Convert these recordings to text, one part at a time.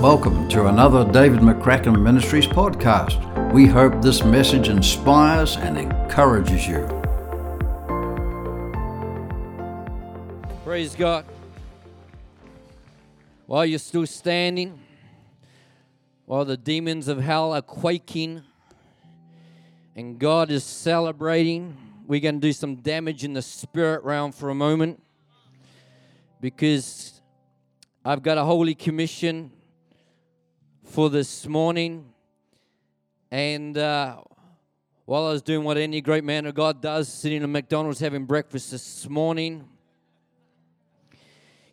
Welcome to another David McCracken Ministries podcast. We hope this message inspires and encourages you. Praise God. While you're still standing, while the demons of hell are quaking and God is celebrating, we're going to do some damage in the spirit realm for a moment because I've got a holy commission for this morning. And uh, while I was doing what any great man of God does, sitting at McDonald's having breakfast this morning,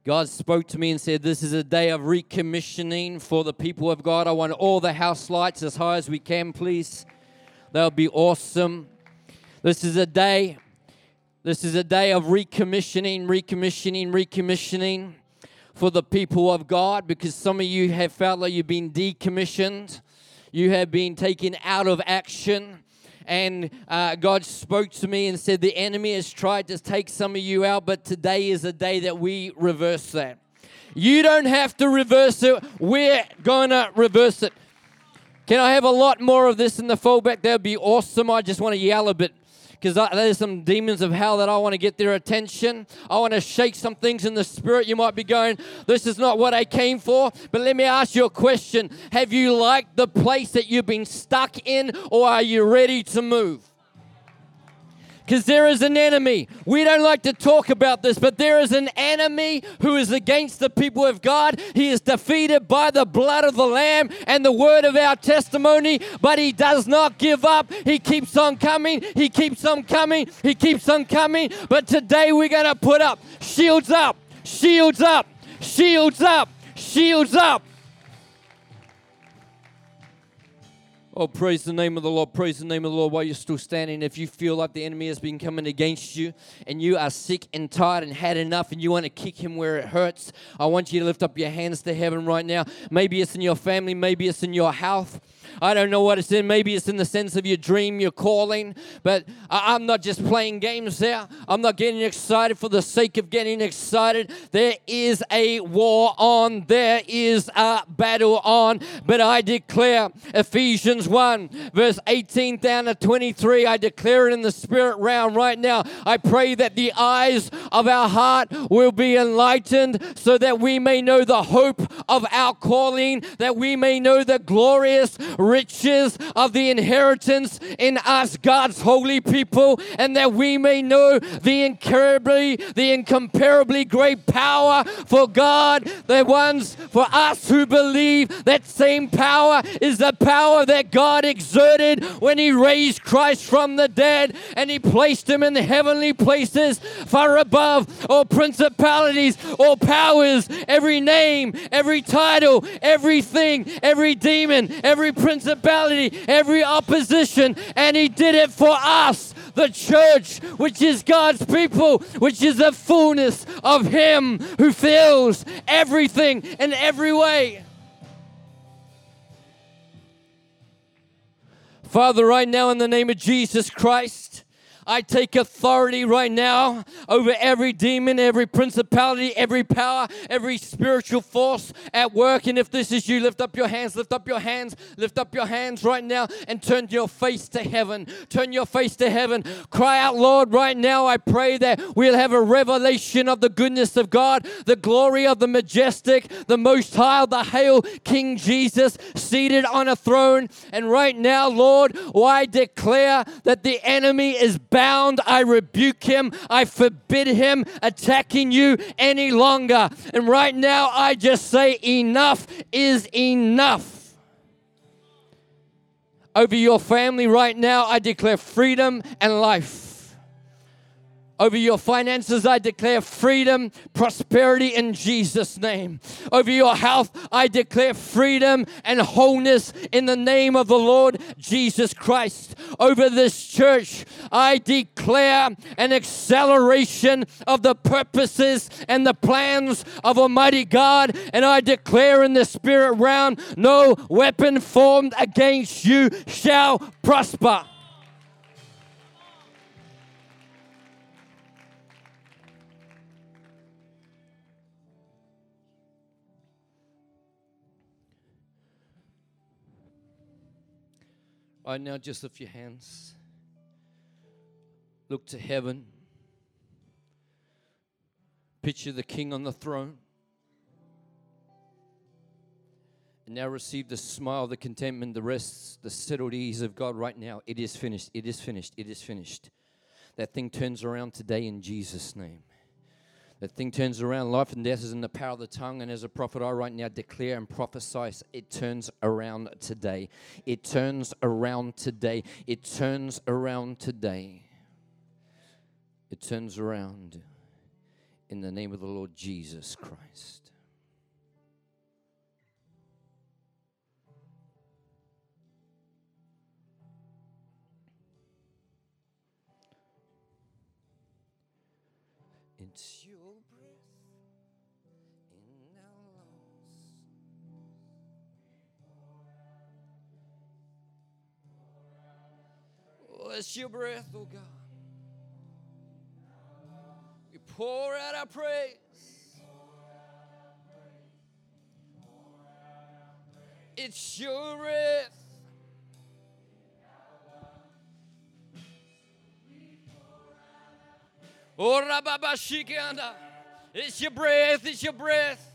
God spoke to me and said, This is a day of recommissioning for the people of God. I want all the house lights as high as we can, please. That would be awesome. This is a day. This is a day of recommissioning, recommissioning, recommissioning for the people of God because some of you have felt like you've been decommissioned, you have been taken out of action. And uh, God spoke to me and said, The enemy has tried to take some of you out, but today is a day that we reverse that. You don't have to reverse it, we're going to reverse it. Can I have a lot more of this in the fallback? That would be awesome. I just want to yell a bit because there's some demons of hell that I want to get their attention. I want to shake some things in the spirit. You might be going, This is not what I came for. But let me ask you a question Have you liked the place that you've been stuck in, or are you ready to move? Because there is an enemy. We don't like to talk about this, but there is an enemy who is against the people of God. He is defeated by the blood of the Lamb and the word of our testimony, but he does not give up. He keeps on coming. He keeps on coming. He keeps on coming. But today we're going to put up shields up, shields up, shields up, shields up. Oh, praise the name of the Lord. Praise the name of the Lord while you're still standing. If you feel like the enemy has been coming against you and you are sick and tired and had enough and you want to kick him where it hurts, I want you to lift up your hands to heaven right now. Maybe it's in your family, maybe it's in your health. I don't know what it's in. Maybe it's in the sense of your dream, your calling. But I'm not just playing games there. I'm not getting excited for the sake of getting excited. There is a war on, there is a battle on. But I declare Ephesians 1, verse 18 down to 23, I declare it in the spirit realm right now. I pray that the eyes of our heart will be enlightened so that we may know the hope of our calling, that we may know the glorious riches of the inheritance in us, God's holy people, and that we may know the incomparably, the incomparably great power for God, the ones for us who believe that same power is the power that God exerted when He raised Christ from the dead and He placed Him in the heavenly places far above all principalities, all powers, every name, every title, everything, every demon, every principality, every opposition, and He did it for us, the church, which is God's people, which is the fullness of Him who fills everything in every way. Father, right now, in the name of Jesus Christ, I take authority right now over every demon, every principality, every power, every spiritual force at work. And if this is you, lift up your hands, lift up your hands, lift up your hands right now and turn your face to heaven. Turn your face to heaven. Cry out, Lord, right now. I pray that we'll have a revelation of the goodness of God, the glory of the majestic, the most high, the hail King Jesus seated on a throne. And right now, Lord, I declare that the enemy is bound. I rebuke him. I forbid him attacking you any longer. And right now, I just say, enough is enough. Over your family right now, I declare freedom and life. Over your finances, I declare freedom, prosperity in Jesus' name. Over your health, I declare freedom and wholeness in the name of the Lord Jesus Christ. Over this church, I declare an acceleration of the purposes and the plans of Almighty God. And I declare in the spirit realm no weapon formed against you shall prosper. Right now, just lift your hands. Look to heaven. Picture the king on the throne. And now receive the smile, the contentment, the rest, the settled ease of God right now. It is finished. It is finished. It is finished. That thing turns around today in Jesus' name. Thing turns around. Life and death is in the power of the tongue. And as a prophet, I right now declare and prophesy it turns around today. It turns around today. It turns around today. It turns around in the name of the Lord Jesus Christ. It's your breath, oh God. We pour out our praise. It's your breath. Oh. It's your breath, it's your breath.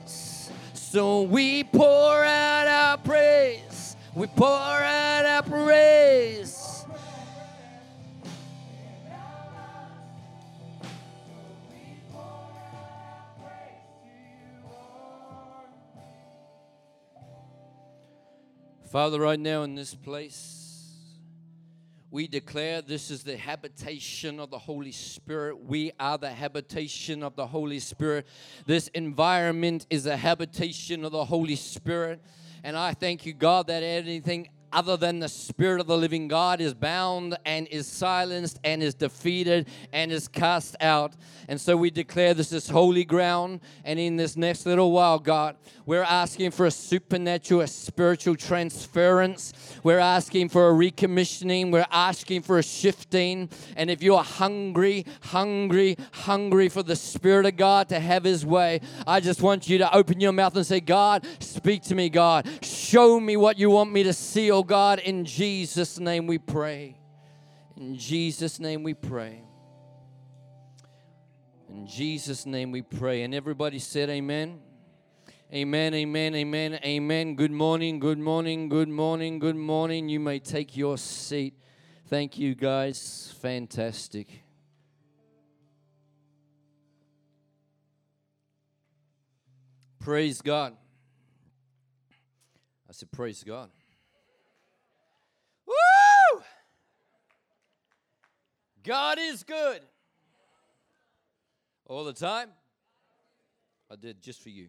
So we pour out our praise. We pour out our praise. Father, right now in this place, we declare this is the habitation of the Holy Spirit. We are the habitation of the Holy Spirit. This environment is a habitation of the Holy Spirit. And I thank you, God, that anything other than the Spirit of the living God is bound and is silenced and is defeated and is cast out. And so we declare this is holy ground. And in this next little while, God, we're asking for a supernatural, a spiritual transference. We're asking for a recommissioning. We're asking for a shifting. And if you're hungry, hungry, hungry for the Spirit of God to have His way, I just want you to open your mouth and say, God, speak to me, God. Show me what you want me to see, oh God. In Jesus' name we pray. In Jesus' name we pray. In Jesus' name we pray. And everybody said, Amen. Amen, amen, amen, amen. Good morning, good morning, good morning, good morning. You may take your seat. Thank you, guys. Fantastic. Praise God. I said, Praise God. Woo! God is good. All the time? I did just for you.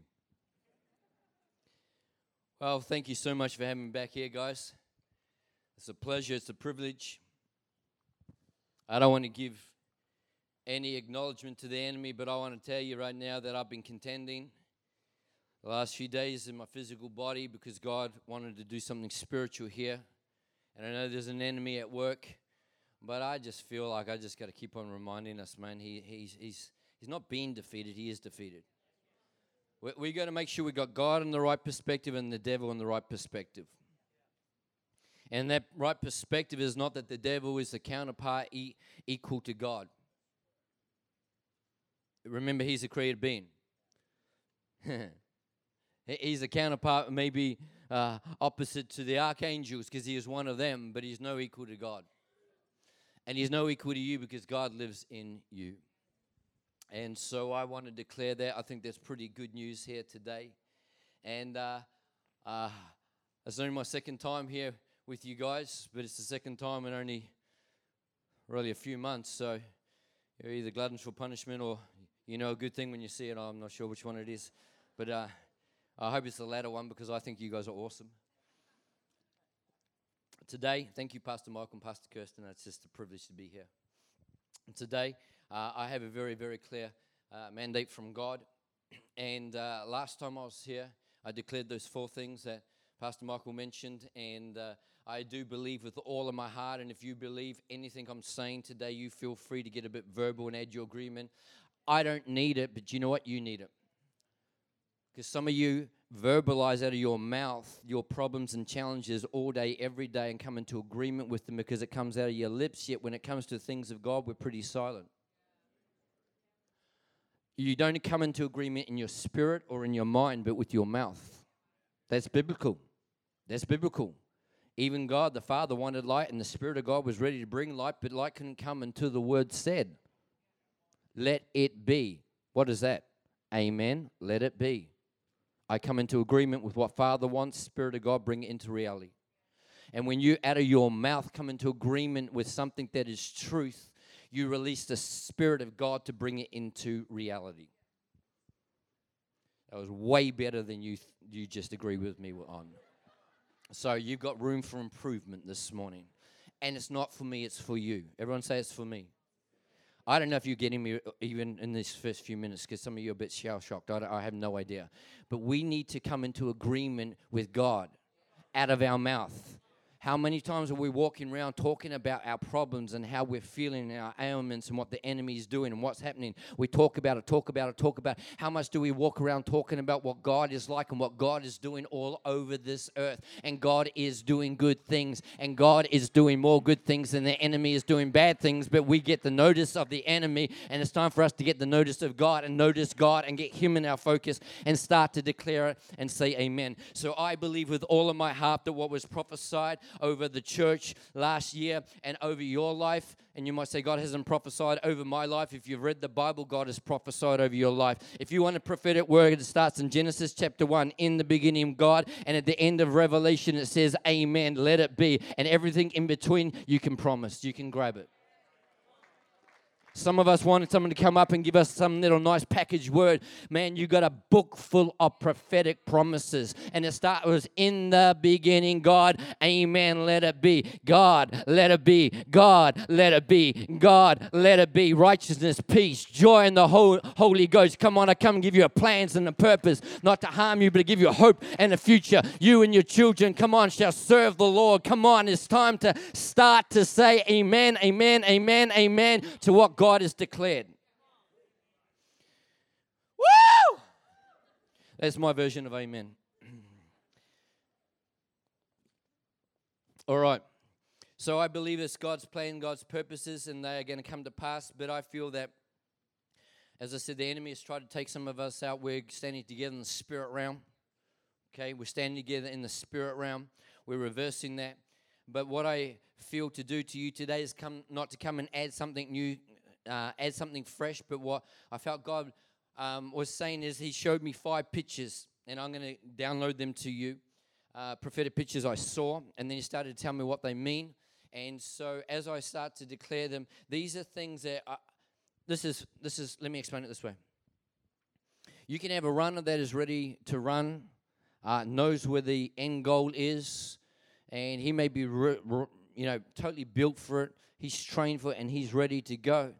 Well, thank you so much for having me back here, guys. It's a pleasure, it's a privilege. I don't want to give any acknowledgement to the enemy, but I want to tell you right now that I've been contending the last few days in my physical body because God wanted to do something spiritual here. And I know there's an enemy at work, but I just feel like I just got to keep on reminding us, man, he, he's, he's, he's not being defeated, he is defeated. We, we got to make sure we got God in the right perspective and the devil in the right perspective. And that right perspective is not that the devil is the counterpart e- equal to God. Remember, he's a created being. he's a counterpart, maybe uh, opposite to the archangels, because he is one of them, but he's no equal to God. And he's no equal to you because God lives in you. And so I want to declare that. I think that's pretty good news here today. And uh, uh, it's only my second time here with you guys, but it's the second time in only really a few months. So you're either gluttons for punishment or you know a good thing when you see it. I'm not sure which one it is. But uh, I hope it's the latter one because I think you guys are awesome. Today, thank you, Pastor Michael and Pastor Kirsten. It's just a privilege to be here. Today, uh, I have a very, very clear uh, mandate from God. And uh, last time I was here, I declared those four things that Pastor Michael mentioned. And uh, I do believe with all of my heart. And if you believe anything I'm saying today, you feel free to get a bit verbal and add your agreement. I don't need it, but you know what? You need it. Because some of you verbalize out of your mouth your problems and challenges all day, every day, and come into agreement with them because it comes out of your lips. Yet when it comes to things of God, we're pretty silent. You don't come into agreement in your spirit or in your mind, but with your mouth. That's biblical. That's biblical. Even God, the Father, wanted light, and the Spirit of God was ready to bring light, but light couldn't come until the Word said, Let it be. What is that? Amen. Let it be. I come into agreement with what Father wants, Spirit of God, bring it into reality. And when you, out of your mouth, come into agreement with something that is truth, you release the Spirit of God to bring it into reality. That was way better than you, you just agree with me on. So you've got room for improvement this morning. And it's not for me, it's for you. Everyone say it's for me. I don't know if you're getting me even in these first few minutes because some of you are a bit shell shocked. I, I have no idea. But we need to come into agreement with God out of our mouth. How many times are we walking around talking about our problems and how we're feeling our ailments and what the enemy is doing and what's happening? We talk about it, talk about it, talk about it. How much do we walk around talking about what God is like and what God is doing all over this earth? And God is doing good things, and God is doing more good things than the enemy is doing bad things. But we get the notice of the enemy, and it's time for us to get the notice of God and notice God and get Him in our focus and start to declare it and say Amen. So I believe with all of my heart that what was prophesied over the church last year and over your life. And you might say, God hasn't prophesied over my life. If you've read the Bible, God has prophesied over your life. If you want a prophetic word, it starts in Genesis chapter 1, in the beginning, God. And at the end of Revelation, it says, Amen, let it be. And everything in between, you can promise, you can grab it. Some of us wanted someone to come up and give us some little nice package word. Man, you got a book full of prophetic promises. And it start was in the beginning, God, amen, let it be. God, let it be. God, let it be. God, let it be. Righteousness, peace, joy in the Holy Ghost. Come on, I come and give you a plans and a purpose, not to harm you, but to give you a hope and a future. You and your children, come on, shall serve the Lord. Come on, it's time to start to say amen, amen, amen, amen to what God has declared. Woo! That's my version of amen. All right. So I believe it's God's plan, God's purposes, and they are going to come to pass. But I feel that, as I said, the enemy has tried to take some of us out. We're standing together in the spirit realm. Okay, we're standing together in the spirit realm. We're reversing that. But what I feel to do to you today is come not to come and add something new uh, add something fresh. But what I felt God um, was saying is He showed me five pictures, and I'm going to download them to you. Uh, prophetic pictures I saw, and then He started to tell me what they mean. And so as I start to declare them, these are things that I, this is this is. Let me explain it this way. You can have a runner that is ready to run, uh, knows where the end goal is, and he may be, re, re, you know, totally built for it. He's trained for it, and he's ready to go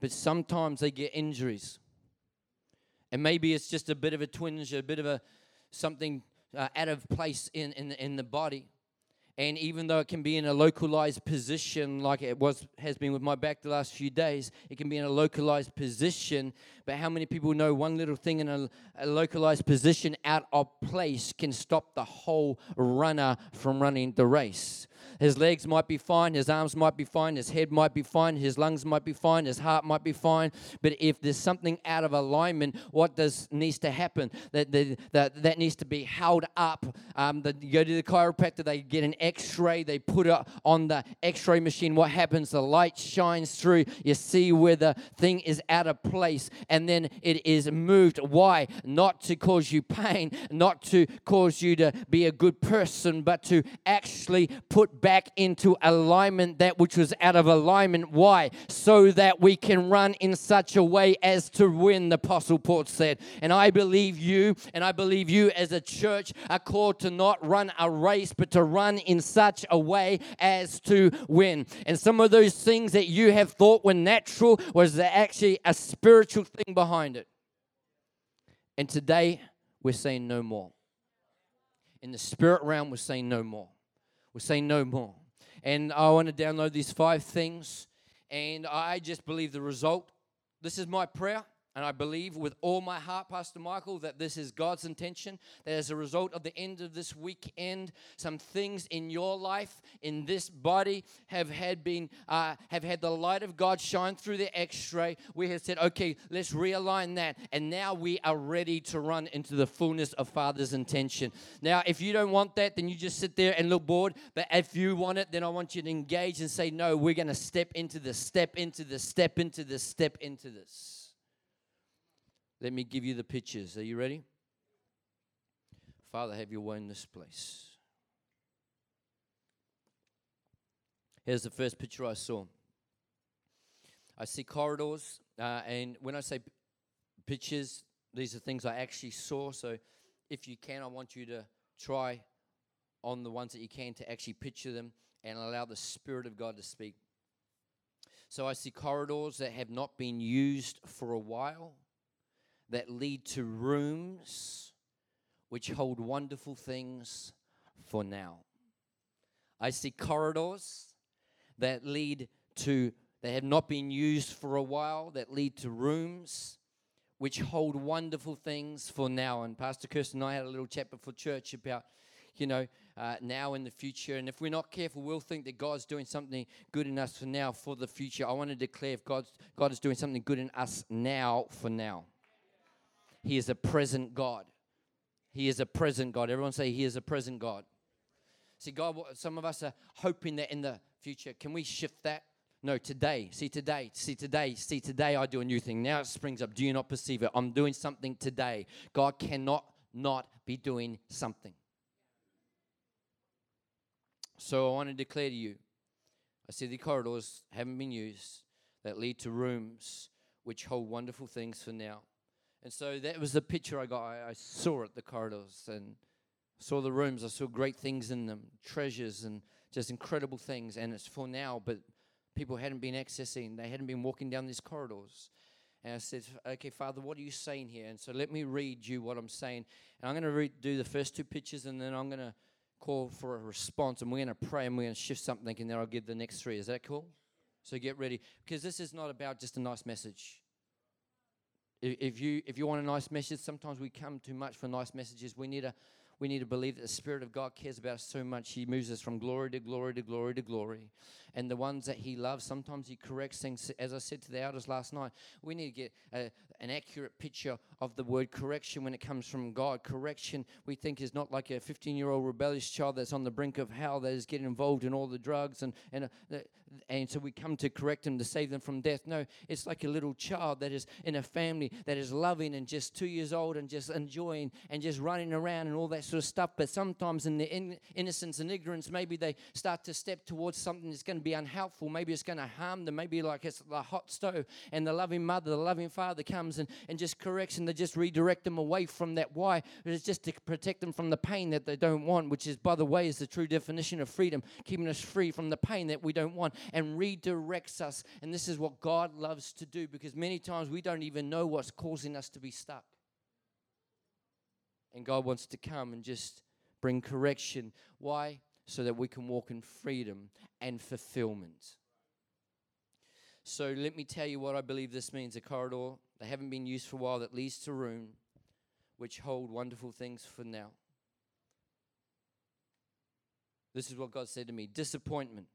but sometimes they get injuries. And maybe it's just a bit of a twinge, a bit of a something uh, out of place in, in, in the body. And even though it can be in a localized position, like it was has been with my back the last few days, it can be in a localized position. But how many people know one little thing in a, a localized position out of place can stop the whole runner from running the race? His legs might be fine, his arms might be fine, his head might be fine, his lungs might be fine, his heart might be fine. But if there's something out of alignment, what does needs to happen? That that, that, needs to be held up. Um, the, you go to the chiropractor, they get an X-ray, they put it on the X-ray machine. What happens? The light shines through. You see where the thing is out of place, and then it is moved. Why? Not to cause you pain, not to cause you to be a good person, but to actually put back back into alignment that which was out of alignment. Why? So that we can run in such a way as to win, the Apostle Paul said. And I believe you, and I believe you as a church are called to not run a race, but to run in such a way as to win. And some of those things that you have thought were natural was actually a spiritual thing behind it. And today, we're saying no more. In the spirit realm, we're saying no more. We're saying no more. And I want to download these five things. And I just believe the result. This is my prayer. And I believe with all my heart, Pastor Michael, that this is God's intention. That as a result of the end of this weekend, some things in your life, in this body, have had been uh, have had the light of God shine through the X-ray. We have said, okay, let's realign that, and now we are ready to run into the fullness of Father's intention. Now, if you don't want that, then you just sit there and look bored. But if you want it, then I want you to engage and say, no, we're going to step into this, step into this, step into this, step into this. Let me give you the pictures. Are you ready? Father, have your way in this place. Here's the first picture I saw. I see corridors, uh, and when I say pictures, these are things I actually saw. So if you can, I want you to try on the ones that you can to actually picture them and allow the Spirit of God to speak. So I see corridors that have not been used for a while that lead to rooms which hold wonderful things for now. I see corridors that lead to, they have not been used for a while, that lead to rooms which hold wonderful things for now. And Pastor Kirsten and I had a little chat before church about, you know, uh, now in the future. And if we're not careful, we'll think that God's doing something good in us for now, for the future. I want to declare if God's, God is doing something good in us now, for now. He is a present God. He is a present God. Everyone say, He is a present God. See, God, some of us are hoping that in the future, can we shift that? No, today. See, today. See, today. See, today I do a new thing. Now it springs up. Do you not perceive it? I'm doing something today. God cannot not be doing something. So I want to declare to you I see the corridors haven't been used that lead to rooms which hold wonderful things for now. And so that was the picture I got. I, I saw it, the corridors, and saw the rooms. I saw great things in them, treasures, and just incredible things. And it's for now, but people hadn't been accessing, they hadn't been walking down these corridors. And I said, okay, Father, what are you saying here? And so let me read you what I'm saying. And I'm going to read, do the first two pictures, and then I'm going to call for a response, and we're going to pray, and we're going to shift something, and then I'll give the next three. Is that cool? So get ready. Because this is not about just a nice message. If you if you want a nice message, sometimes we come too much for nice messages. We need a we need to believe that the Spirit of God cares about us so much. He moves us from glory to glory to glory to glory. And the ones that He loves, sometimes He corrects things. As I said to the elders last night, we need to get a, an accurate picture of the word correction when it comes from God. Correction, we think, is not like a 15 year old rebellious child that's on the brink of hell that is getting involved in all the drugs. And, and, uh, and so we come to correct them to save them from death. No, it's like a little child that is in a family that is loving and just two years old and just enjoying and just running around and all that sort of stuff. But sometimes in the in- innocence and ignorance, maybe they start to step towards something that's going to be unhelpful. Maybe it's going to harm them. Maybe like it's the hot stove, and the loving mother, the loving father comes and, and just corrects and they just redirect them away from that. Why? It's just to protect them from the pain that they don't want, which is, by the way, is the true definition of freedom, keeping us free from the pain that we don't want and redirects us. And this is what God loves to do because many times we don't even know what's causing us to be stuck. And God wants to come and just bring correction. Why? So that we can walk in freedom and fulfillment. So let me tell you what I believe this means a corridor. They haven't been used for a while that leads to room which hold wonderful things for now. This is what God said to me disappointment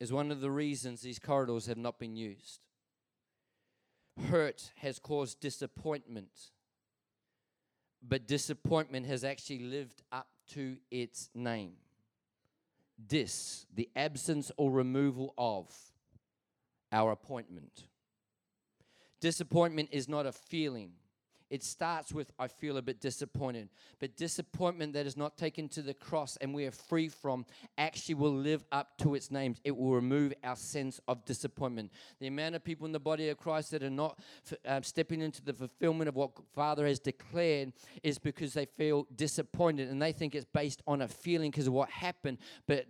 is one of the reasons these corridors have not been used. Hurt has caused disappointment but disappointment has actually lived up to its name. Dis, the absence or removal of our appointment. Disappointment is not a feeling, It starts with, I feel a bit disappointed. But disappointment that is not taken to the cross and we are free from actually will live up to its names. It will remove our sense of disappointment. The amount of people in the body of Christ that are not uh, stepping into the fulfillment of what Father has declared is because they feel disappointed and they think it's based on a feeling because of what happened. But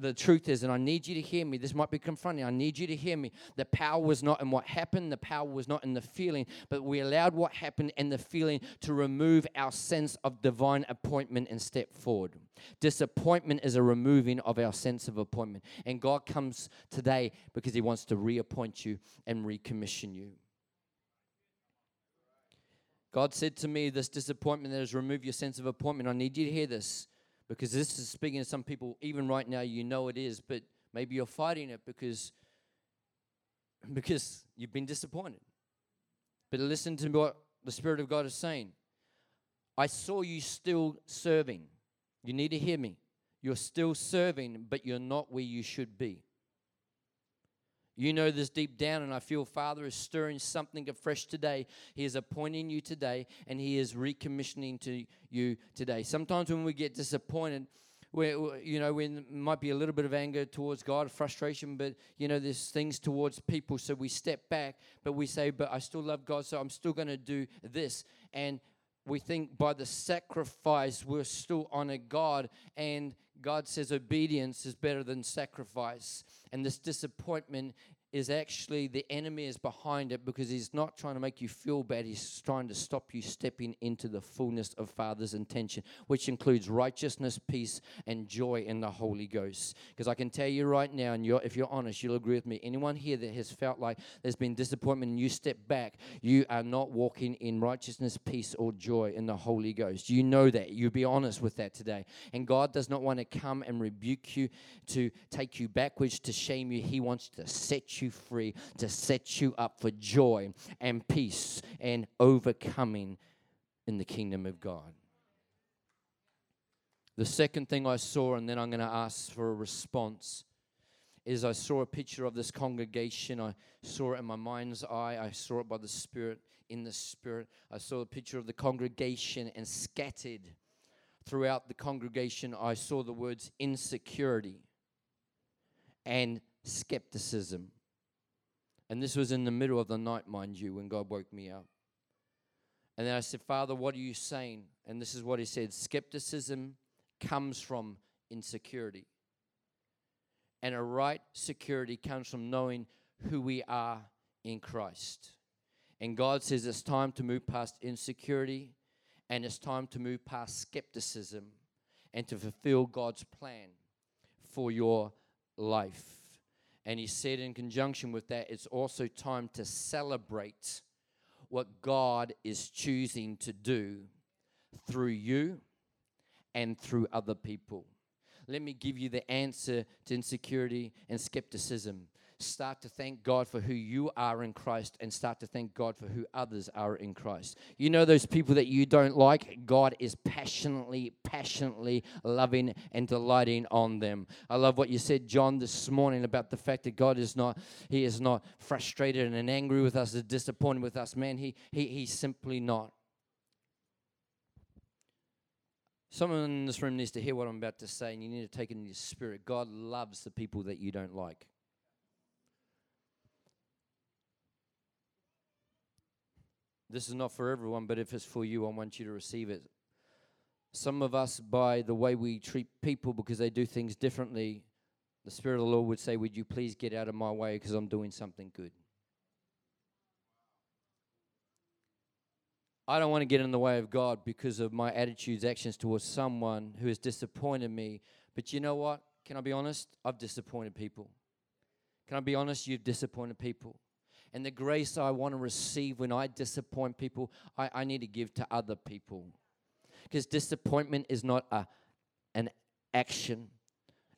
the truth is, and I need you to hear me, this might be confronting, I need you to hear me. The power was not in what happened, the power was not in the feeling, but we allowed what happened and the feeling to remove our sense of divine appointment and step forward. Disappointment is a removing of our sense of appointment. And God comes today because He wants to reappoint you and recommission you. God said to me, This disappointment that has removed your sense of appointment, I need you to hear this because this is speaking to some people, even right now, you know it is, but maybe you're fighting it because, because you've been disappointed. But listen to what the Spirit of God is saying. I saw you still serving. You need to hear me. You're still serving, but you're not where you should be. You know this deep down, and I feel Father is stirring something afresh today. He is appointing you today, and He is recommissioning to you today. Sometimes when we get disappointed, where you know when might be a little bit of anger towards God, frustration, but you know there's things towards people, so we step back, but we say, "But I still love God, so I'm still going to do this." And we think by the sacrifice we're still honor God, and God says obedience is better than sacrifice. And this disappointment is actually the enemy is behind it because he's not trying to make you feel bad. He's trying to stop you stepping into the fullness of Father's intention, which includes righteousness, peace, and joy in the Holy Ghost. Because I can tell you right now, and you're, if you're honest, you'll agree with me. Anyone here that has felt like there's been disappointment and you step back, you are not walking in righteousness, peace, or joy in the Holy Ghost. You know that. You be honest with that today. And God does not want to come and rebuke you to take you backwards, to shame you. He wants to set you you free, to set you up for joy and peace and overcoming in the kingdom of God. The second thing I saw, and then I'm going to ask for a response, is I saw a picture of this congregation. I saw it in my mind's eye. I saw it by the Spirit, in the Spirit. I saw a picture of the congregation and scattered throughout the congregation. I saw the words insecurity and skepticism. And this was in the middle of the night, mind you, when God woke me up. And then I said, Father, what are you saying? And this is what he said skepticism comes from insecurity. And a right security comes from knowing who we are in Christ. And God says it's time to move past insecurity and it's time to move past skepticism and to fulfill God's plan for your life. And he said, in conjunction with that, it's also time to celebrate what God is choosing to do through you and through other people. Let me give you the answer to insecurity and skepticism start to thank God for who you are in Christ and start to thank God for who others are in Christ. You know, those people that you don't like, God is passionately, passionately loving and delighting on them. I love what you said, John, this morning about the fact that God is not, He is not frustrated and angry with us, or disappointed with us. Man, He, he He's simply not. Someone in this room needs to hear what I'm about to say, and you need to take it in your spirit. God loves the people that you don't like. This is not for everyone, but if it's for you, I want you to receive it. Some of us, by the way we treat people because they do things differently, the Spirit of the Lord would say, Would you please get out of my way because I'm doing something good? I don't want to get in the way of God because of my attitudes, actions towards someone who has disappointed me. But you know what? Can I be honest? I've disappointed people. Can I be honest? You've disappointed people and the grace I want to receive when I disappoint people, I, I need to give to other people. Because disappointment is not a, an action,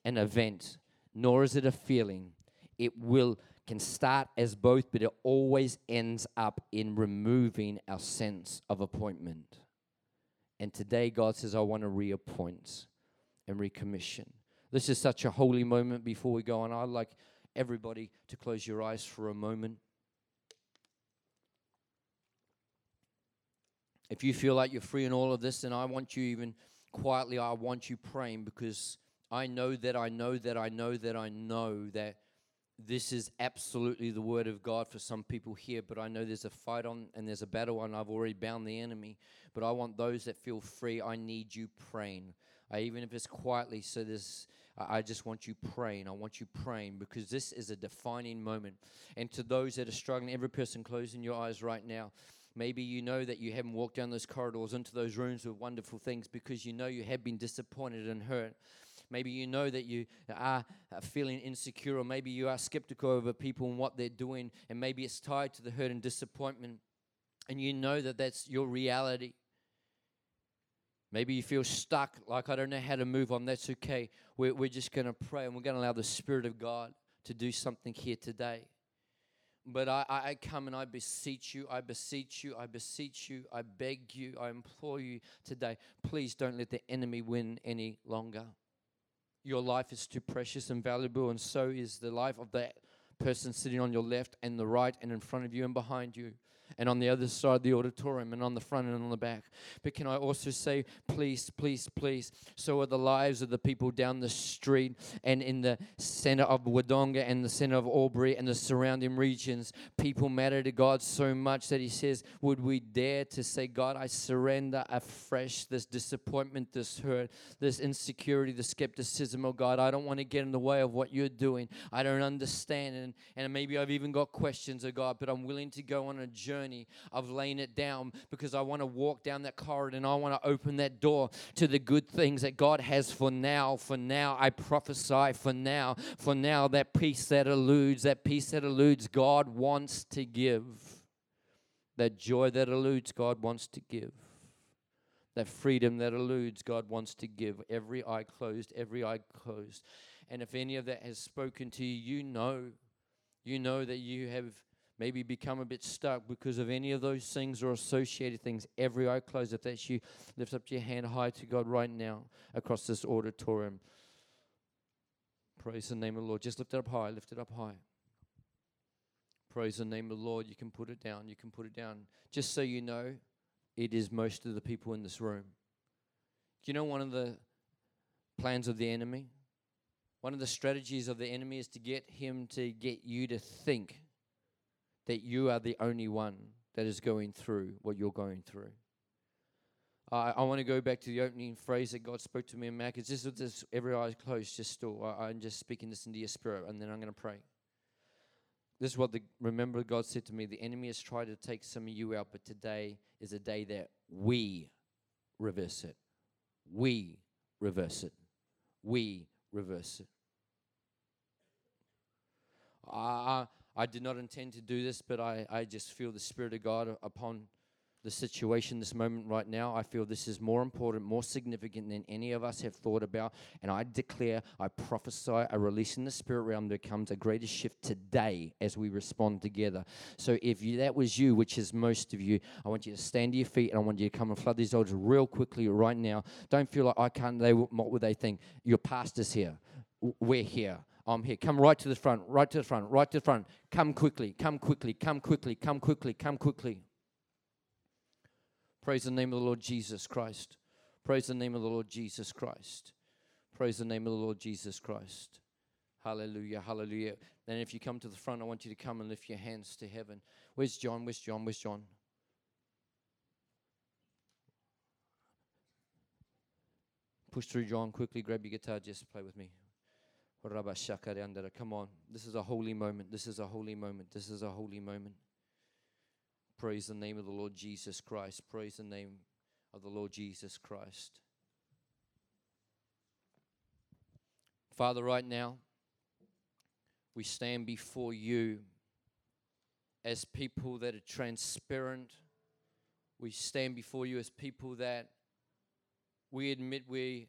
an event, nor is it a feeling. It will can start as both, but it always ends up in removing our sense of appointment. And today, God says, I want to reappoint and recommission. This is such a holy moment before we go on. I'd like everybody to close your eyes for a moment. If you feel like you're free in all of this, then I want you even quietly, I want you praying because I know that I know that I know that I know that this is absolutely the word of God for some people here, but I know there's a fight on and there's a battle on. I've already bound the enemy, but I want those that feel free. I need you praying. I, even if it's quietly, so there's I just want you praying. I want you praying because this is a defining moment. And to those that are struggling, every person closing your eyes right now, maybe you know that you haven't walked down those corridors into those rooms with wonderful things because you know you have been disappointed and hurt. Maybe you know that you are feeling insecure, or maybe you are skeptical over people and what they're doing, and maybe it's tied to the hurt and disappointment, and you know that that's your reality. Maybe you feel stuck, like I don't know how to move on. That's okay. We're, we're just going to pray and we're going to allow the Spirit of God to do something here today. But I, I come and I beseech you, I beseech you, I beseech you, I beg you, I implore you today. Please don't let the enemy win any longer. Your life is too precious and valuable, and so is the life of that person sitting on your left and the right and in front of you and behind you and on the other side of the auditorium and on the front and on the back. But can I also say, please, please, please, so are the lives of the people down the street and in the center of Wodonga and the center of Albury and the surrounding regions. People matter to God so much that He says, Would we dare to say, God, I surrender afresh this disappointment, this hurt, this insecurity, the skepticism, oh God, I don't want to get in the way of what you're doing. I don't understand. And, and maybe I've even got questions, oh God, but I'm willing to go on a journey journey of laying it down because I want to walk down that corridor and I want to open that door to the good things that God has for now. For now, I prophesy for now. For now, that peace that eludes, that peace that eludes, God wants to give. That joy that eludes, God wants to give. That freedom that eludes, God wants to give. Every eye closed, every eye closed. And if any of that has spoken to you, you know, you know that you have maybe become a bit stuck because of any of those things or associated things, every eye closed, if that's you, lift up your hand high to God right now across this auditorium. Praise the name of the Lord. Just lift it up high, lift it up high. Praise the name of the Lord. You can put it down. You can put it down. Just so you know, it is most of the people in this room. Do you know one of the plans of the enemy? One of the strategies of the enemy is to get him to get you to think that you are the only one that is going through what you're going through. I, I want to go back to the opening phrase that God spoke to me in Mac. It's just with this every eye closed, just still. I, I'm just speaking this into your spirit, and then I'm going to pray. This is what the remember God said to me. The enemy has tried to take some of you out, but today is a day that we reverse it. We reverse it. We reverse it. Uh, I did not intend to do this, but I, I just feel the Spirit of God upon the situation, this moment right now. I feel this is more important, more significant than any of us have thought about. And I declare, I prophesy, I release in the spirit realm there comes a greater shift today as we respond together. So if you, that was you, which is most of you, I want you to stand to your feet and I want you to come and flood these altars real quickly right now. Don't feel like I can't, they, what would they think? Your pastor's here. We're here. I'm here. Come right to the front, right to the front, right to the front. Come quickly, come quickly, come quickly, come quickly, come quickly. Praise the name of the Lord Jesus Christ. Praise the name of the Lord Jesus Christ. Praise the name of the Lord Jesus Christ. Hallelujah, hallelujah. Then if you come to the front, I want you to come and lift your hands to heaven. Where's John? Where's John? Where's John? Push through, John. Quickly grab your guitar. Just play with me. Come on. This is a holy moment. This is a holy moment. This is a holy moment. Praise the name of the Lord Jesus Christ. Praise the name of the Lord Jesus Christ. Father, right now, we stand before you as people that are transparent. We stand before you as people that we admit we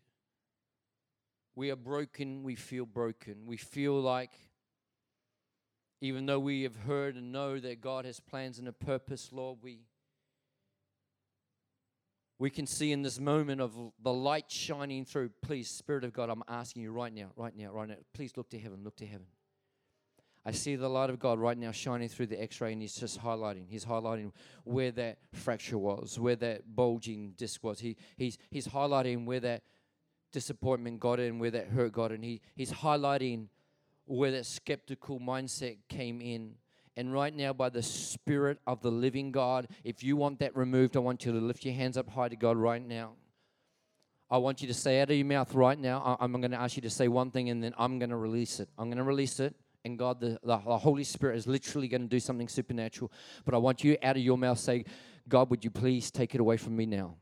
we are broken, we feel broken. We feel like, even though we have heard and know that God has plans and a purpose, Lord, we, we can see in this moment of the light shining through. Please, Spirit of God, I'm asking you right now, right now, right now, please look to heaven, look to heaven. I see the light of God right now shining through the x ray, and He's just highlighting. He's highlighting where that fracture was, where that bulging disc was. He, he's, he's highlighting where that disappointment got in, where that hurt got in. He, he's highlighting where that skeptical mindset came in. And right now, by the Spirit of the living God, if you want that removed, I want you to lift your hands up high to God right now. I want you to say out of your mouth right now. I'm going to ask you to say one thing and then I'm going to release it. I'm going to release it and God, the, the, Holy Spirit is literally going to do something supernatural. But I want you out of your mouth say, God, would you please take it away from me now?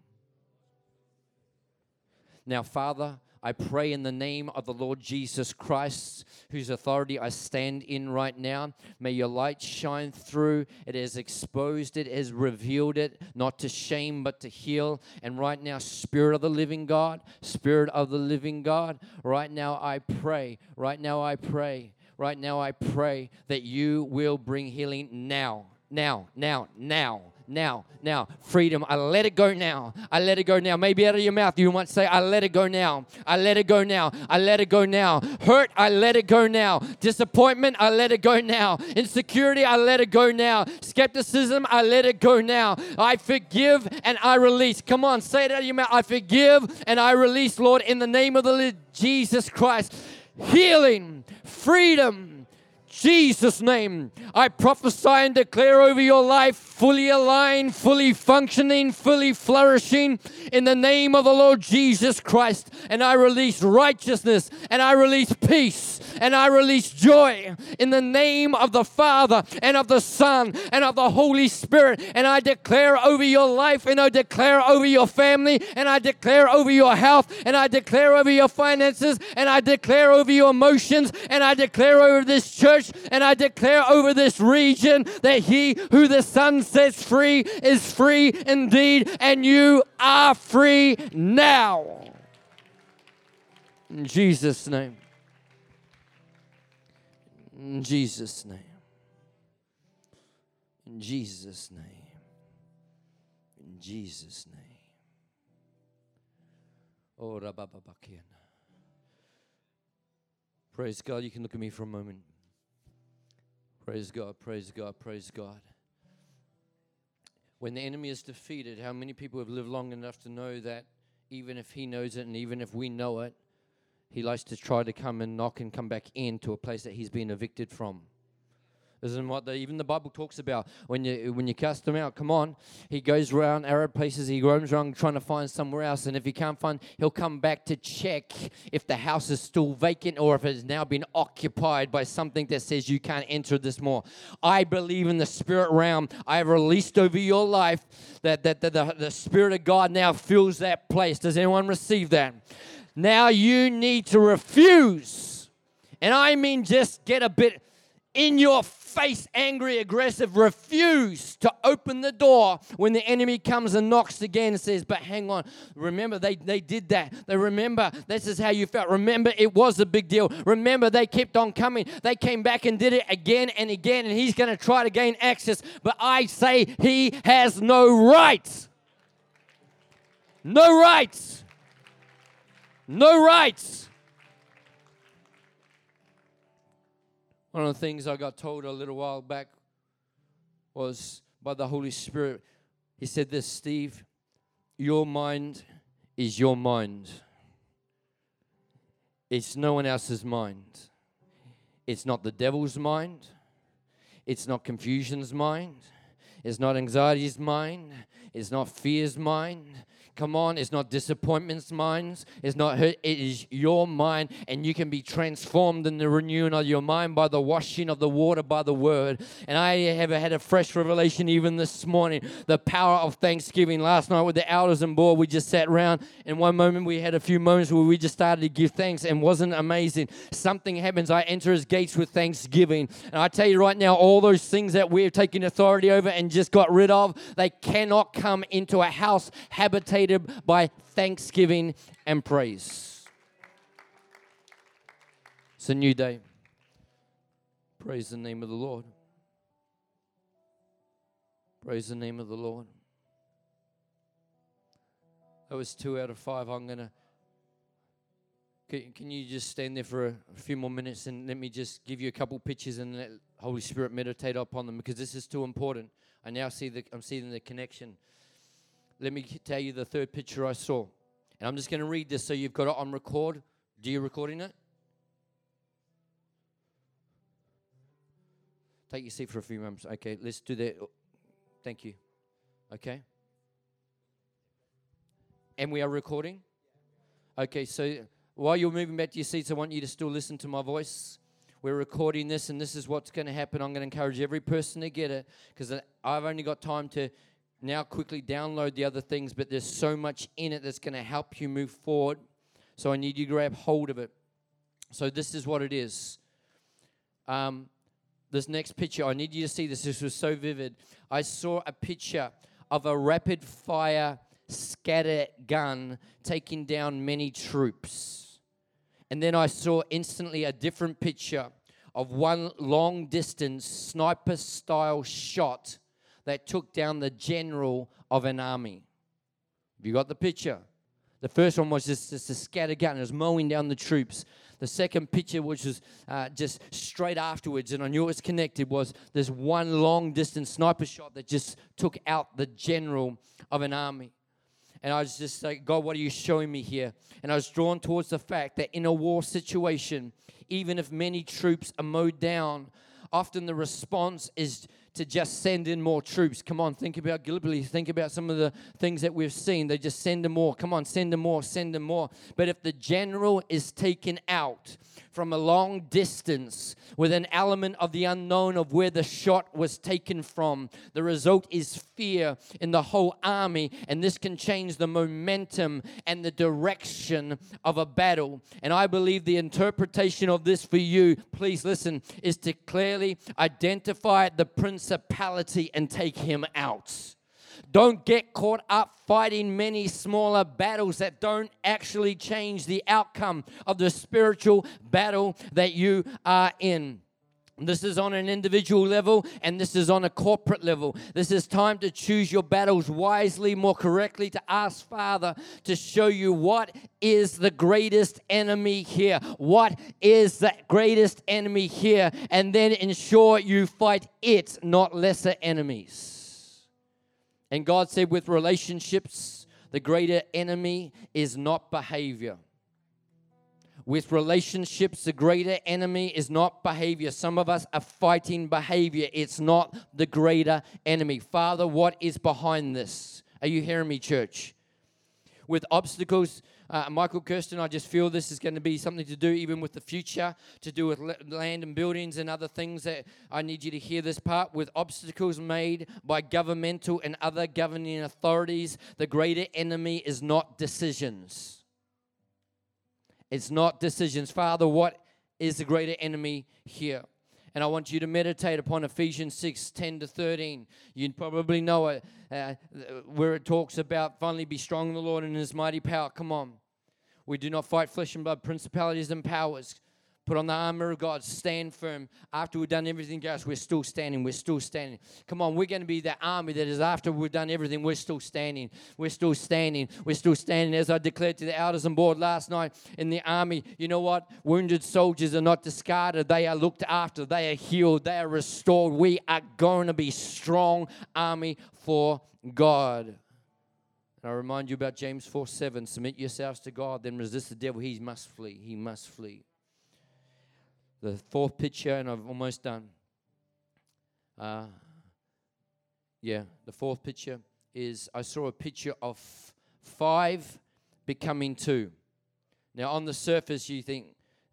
Now, Father, I pray in the name of the Lord Jesus Christ, whose authority I stand in right now. May your light shine through. It has exposed it, has revealed it, not to shame, but to heal. And right now, Spirit of the living God, Spirit of the living God, right now I pray, right now I pray right now I pray that you will bring healing now, now, now, now, now, now. Freedom. I let it go now. I let it go now. Maybe out of your mouth, you might say, I let it go now. I let it go now. I let it go now. Hurt, I let it go now. Disappointment, I let it go now. Insecurity, I let it go now. Skepticism, I let it go now. I forgive and I release. Come on, say it out of your mouth. I forgive and I release, Lord, in the name of the Lord Jesus Christ. Healing, freedom, Jesus' name, I prophesy and declare over your life fully aligned, fully functioning, fully flourishing in the name of the Lord Jesus Christ. And I release righteousness and I release peace and I release joy in the name of the Father and of the Son and of the Holy Spirit. And I declare over your life and I declare over your family and I declare over your health and I declare over your finances and I declare over your emotions and I declare over this church and I declare over this region that he who the Son sets free is free indeed, and you are free now. In Jesus' name. In Jesus' name. In Jesus' name. In Jesus' name. Oh, Praise God. You can look at me for a moment. Praise God, praise God, praise God. When the enemy is defeated, how many people have lived long enough to know that even if he knows it and even if we know it, he likes to try to come and knock and come back into a place that he's been evicted from? Isn't what the, even the Bible talks about when you when you cast him out? Come on, he goes around arid places. He roams around trying to find somewhere else, and if he can't find, he'll come back to check if the house is still vacant or if it has now been occupied by something that says you can't enter this more. I believe in the spirit realm. I have released over your life that that, that the, the spirit of God now fills that place. Does anyone receive that? Now you need to refuse, and I mean just get a bit in your face, angry, aggressive, refuse to open the door when the enemy comes and knocks again and says, But hang on, remember they, they did that. They remember this is how you felt. Remember it was a big deal. Remember they kept on coming. They came back and did it again and again, and he's going to try to gain access. But I say he has no rights. No rights. No rights. One of the things I got told a little while back was by the Holy Spirit. He said this, Steve, your mind is your mind. It's no one else's mind. It's not the devil's mind. It's not confusion's mind. It's not anxiety's mind. It's not fear's mind. Come on, it's not disappointment's minds, it's not hurt, it is your mind, and you can be transformed in the renewing of your mind by the washing of the water by the word. And I have had a fresh revelation even this morning the power of thanksgiving. Last night with the elders and board, we just sat around, and one moment we had a few moments where we just started to give thanks, and wasn't amazing. Something happens. I enter his gates with thanksgiving. And I tell you right now, all those things that we've taken authority over and just got rid of, they cannot come into a house habitated by thanksgiving and praise. It's a new day. Praise the name of the Lord. Praise the name of the Lord. That was two out of five. I'm going to Can, can you just stand there for a, a few more minutes and let me just give you a couple pictures and let Holy Spirit meditate upon them because this is too important. I now see the I'm seeing the connection. Let me tell you the third picture I saw. And I'm just going to read this so you've got it on record. Do you recording it? Take your seat for a few moments. Okay, let's do that. Thank you. Okay. And we are recording? Okay, so while you're moving back to your seats, I want you to still listen to my voice. We're recording this, and this is what's going to happen. I'm going to encourage every person to get it because I've only got time to now quickly download the other things, but there's so much in it that's going to help you move forward. So I need you to grab hold of it. So this is what it is. Um, this next picture, I need you to see this. This was so vivid. I saw a picture of a rapid fire scatter gun taking down many troops. And then I saw instantly a different picture of one long distance sniper style shot that took down the general of an army. Have you got the picture? The first one was just, just a scatter gun, it was mowing down the troops. The second picture, which was uh, just straight afterwards, and I knew it was connected, was this one long distance sniper shot that just took out the general of an army. And I was just like, God, what are you showing me here? And I was drawn towards the fact that in a war situation, even if many troops are mowed down, often the response is to just send in more troops. Come on, think about Gallipoli. Think about some of the things that we've seen. They just send them more. Come on, send them more, send them more. But if the general is taken out from a long distance with an element of the unknown of where the shot was taken from, the result is fear in the whole army. And this can change the momentum and the direction of a battle. And I believe the interpretation of this for you, please listen, is to clearly identify the principality and take him out. Don't get caught up fighting many smaller battles that don't actually change the outcome of the spiritual battle that you are in. This is on an individual level and this is on a corporate level. This is time to choose your battles wisely, more correctly, to ask Father to show you what is the greatest enemy here. What is the greatest enemy here? And then ensure you fight it, not lesser enemies. And God said, with relationships, the greater enemy is not behavior. With relationships, the greater enemy is not behavior. Some of us are fighting behavior, it's not the greater enemy. Father, what is behind this? Are you hearing me, church? With obstacles, uh, Michael Kirsten, I just feel this is going to be something to do even with the future, to do with land and buildings and other things that I need you to hear this part. With obstacles made by governmental and other governing authorities, the greater enemy is not decisions. It's not decisions. Father, what is the greater enemy here? And I want you to meditate upon Ephesians 6 10 to 13. You probably know it, uh, where it talks about finally be strong in the Lord and in his mighty power. Come on. We do not fight flesh and blood, principalities and powers. Put on the armor of God, stand firm. After we've done everything else, we're still standing. We're still standing. Come on, we're going to be that army that is after we've done everything, we're still standing. We're still standing. We're still standing. As I declared to the elders on board last night in the army, you know what? Wounded soldiers are not discarded, they are looked after, they are healed, they are restored. We are going to be strong army for God. And I remind you about James 4 7. Submit yourselves to God, then resist the devil. He must flee. He must flee. The fourth picture, and I've almost done. Uh, yeah, the fourth picture is I saw a picture of five becoming two. Now, on the surface, you think,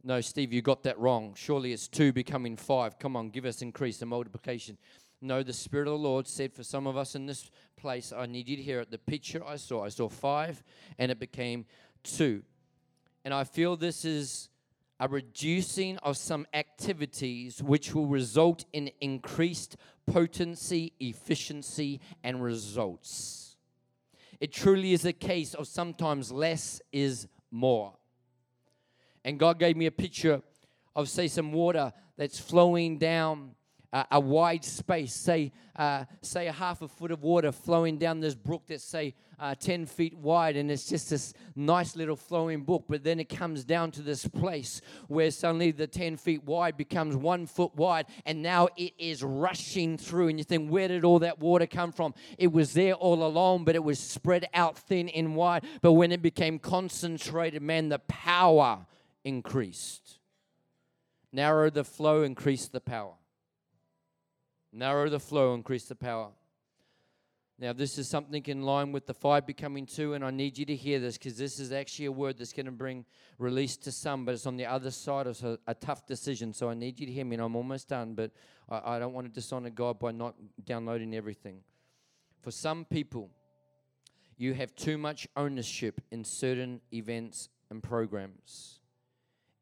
no, Steve, you got that wrong. Surely it's two becoming five. Come on, give us increase and multiplication. No, the Spirit of the Lord said for some of us in this place, I need you to hear it. The picture I saw, I saw five and it became two. And I feel this is a reducing of some activities which will result in increased potency, efficiency, and results. It truly is a case of sometimes less is more. And God gave me a picture of, say, some water that's flowing down a, a wide space, say, uh, say a half a foot of water flowing down this brook that's, say, uh, 10 feet wide, and it's just this nice little flowing brook. But then it comes down to this place where suddenly the 10 feet wide becomes one foot wide, and now it is rushing through. And you think, where did all that water come from? It was there all along, but it was spread out thin and wide. But when it became concentrated, man, the power increased. Narrow the flow, increase the power. Narrow the flow, increase the power. Now, this is something in line with the five becoming two, and I need you to hear this because this is actually a word that's going to bring release to some, but it's on the other side of a, a, tough decision. So I need you to hear me, and I'm almost done, but I, I don't want to dishonor God by not downloading everything. For some people, you have too much ownership in certain events and programs,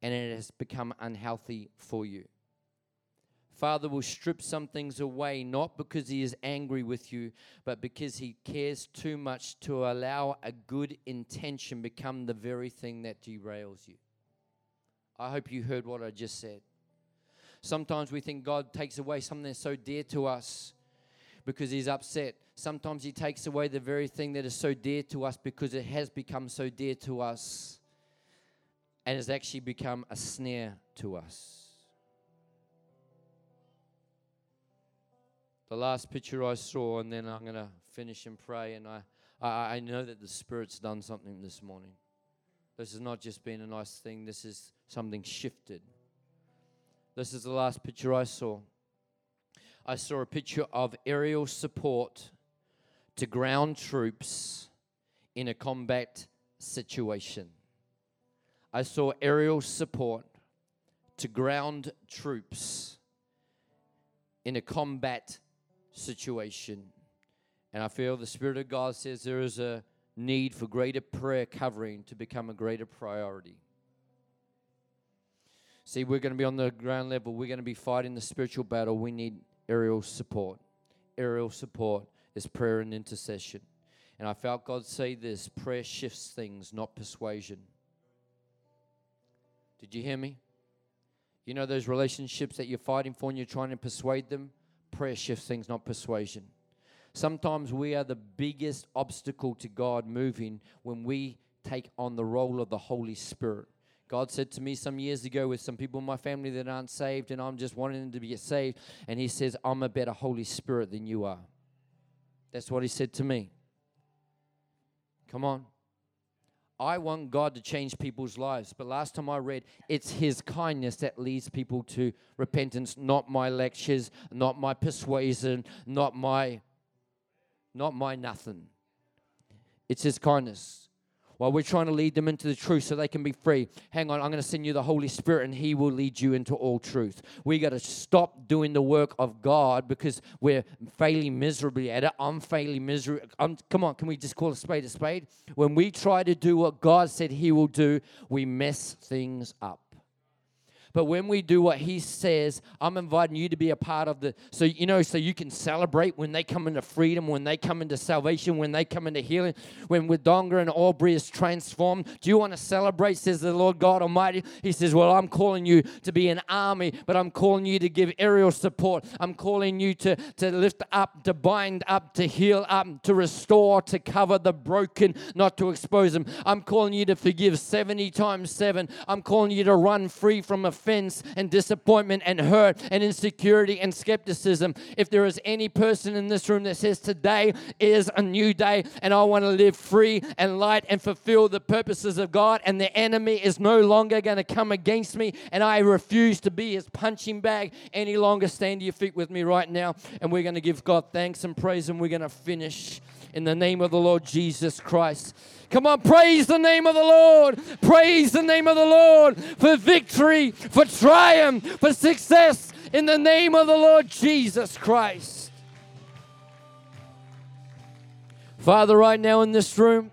and it has become unhealthy for you. Father will strip some things away, not because He is angry with you, but because He cares too much to allow a good intention become the very thing that derails you. I hope you heard what I just said. Sometimes we think God takes away something that's so dear to us because He's upset. Sometimes He takes away the very thing that is so dear to us because it has become so dear to us and has actually become a snare to us. The last picture I saw, and then I'm going to finish and pray. And I, I, I know that the Spirit's done something this morning. This has not just been a nice thing, this is something shifted. This is the last picture I saw. I saw a picture of aerial support to ground troops in a combat situation. I saw aerial support to ground troops in a combat situation. And I feel the Spirit of God says there is a need for greater prayer covering to become a greater priority. See, we're going to be on the ground level. We're going to be fighting the spiritual battle. We need aerial support. Aerial support is prayer and intercession. And I felt God say this prayer shifts things, not persuasion. Did you hear me? You know those relationships that you're fighting for and you're trying to persuade them? Prayer shifts things, not persuasion. Sometimes we are the biggest obstacle to God moving when we take on the role of the Holy Spirit. God said to me some years ago with some people in my family that aren't saved, and I'm just wanting them to get saved. And He says, I'm a better Holy Spirit than you are. That's what He said to me. Come on. I want God to change people's lives. But last time I read, it's His kindness that leads people to repentance, not my lectures, not my persuasion, not my, not my nothing. It's His kindness while we're trying to lead them into the truth so they can be free. Hang on, I'm going to send you the Holy Spirit and He will lead you into all truth. We got to stop doing the work of God because we're failing miserably at it. I'm failing miserably. I'm, come on, can we just call a spade a spade? When we try to do what God said He will do, we mess things up. But when we do what He says, I'm inviting you to be a part of the, so you know, so you can celebrate when they come into freedom, when they come into salvation, when they come into healing, when Wodonga and Albury is transformed. Do you want to celebrate, says the Lord God Almighty? He says, Well, I'm calling you to be an army, but I'm calling you to give aerial support. I'm calling you to, to lift up, to bind up, to heal up, to restore, to cover the broken, not to expose them. I'm calling you to forgive 70 times 7. I'm calling you to run free from a offense and disappointment and hurt and insecurity and skepticism. If there is any person in this room that says, Today is a new day and I want to live free and light and fulfill the purposes of God, and the enemy is no longer going to come against me, and I refuse to be his punching bag any longer, stand to your feet with me right now, and we're going to give God thanks and praise, and we're going to finish in the name of the Lord Jesus Christ. Come on, praise the name of the Lord. Praise the name of the Lord for victory, for triumph, for success in the name of the Lord Jesus Christ. Father, right now in this room,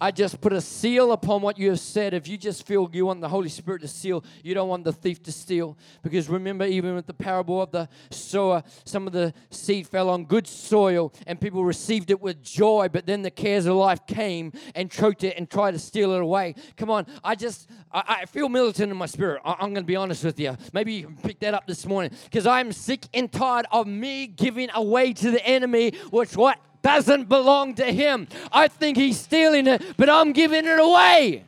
I just put a seal upon what you have said. If you just feel you want the Holy Spirit to seal, you don't want the thief to steal. Because remember, even with the parable of the sower, some of the seed fell on good soil and people received it with joy, but then the cares of life came and choked it and tried to steal it away. Come on, I just, I, I feel militant in my spirit. I, I'm going to be honest with you. Maybe you can pick that up this morning. Because I'm sick and tired of me giving away to the enemy, which what doesn't belong to him. I think he's stealing it, but I'm giving it away.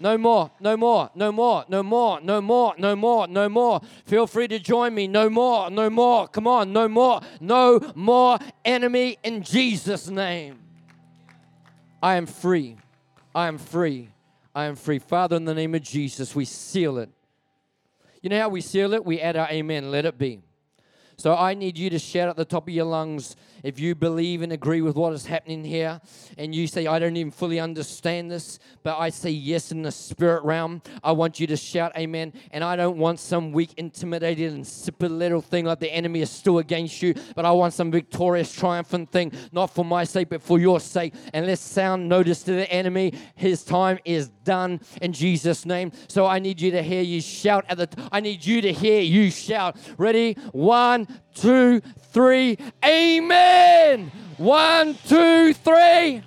No more, no more, no more, no more, no more, no more, no more. Feel free to join me. No more, no more. Come on, no more, no more enemy in Jesus' name. I am free. I am free. I am free. Father, in the name of Jesus, we seal it. You know how we seal it? We add our amen. Let it be. So I need you to shout at the top of your lungs if you believe and agree with what is happening here, and you say, I don't even fully understand this, but I say yes in the spirit realm, I want you to shout amen. And I don't want some weak, intimidated, and insipid little thing like the enemy is still against you, but I want some victorious, triumphant thing, not for my sake, but for your sake. And let's sound notice to the enemy. His time is done in Jesus' name. So I need you to hear you shout at the, t- I need you to hear you shout. Ready? One, two, three. Amen. One, two, three.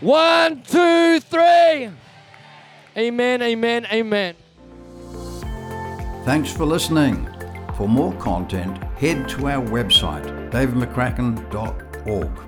One, two, three. Amen, amen, amen. Thanks for listening. For more content, head to our website, davidmccracken.org.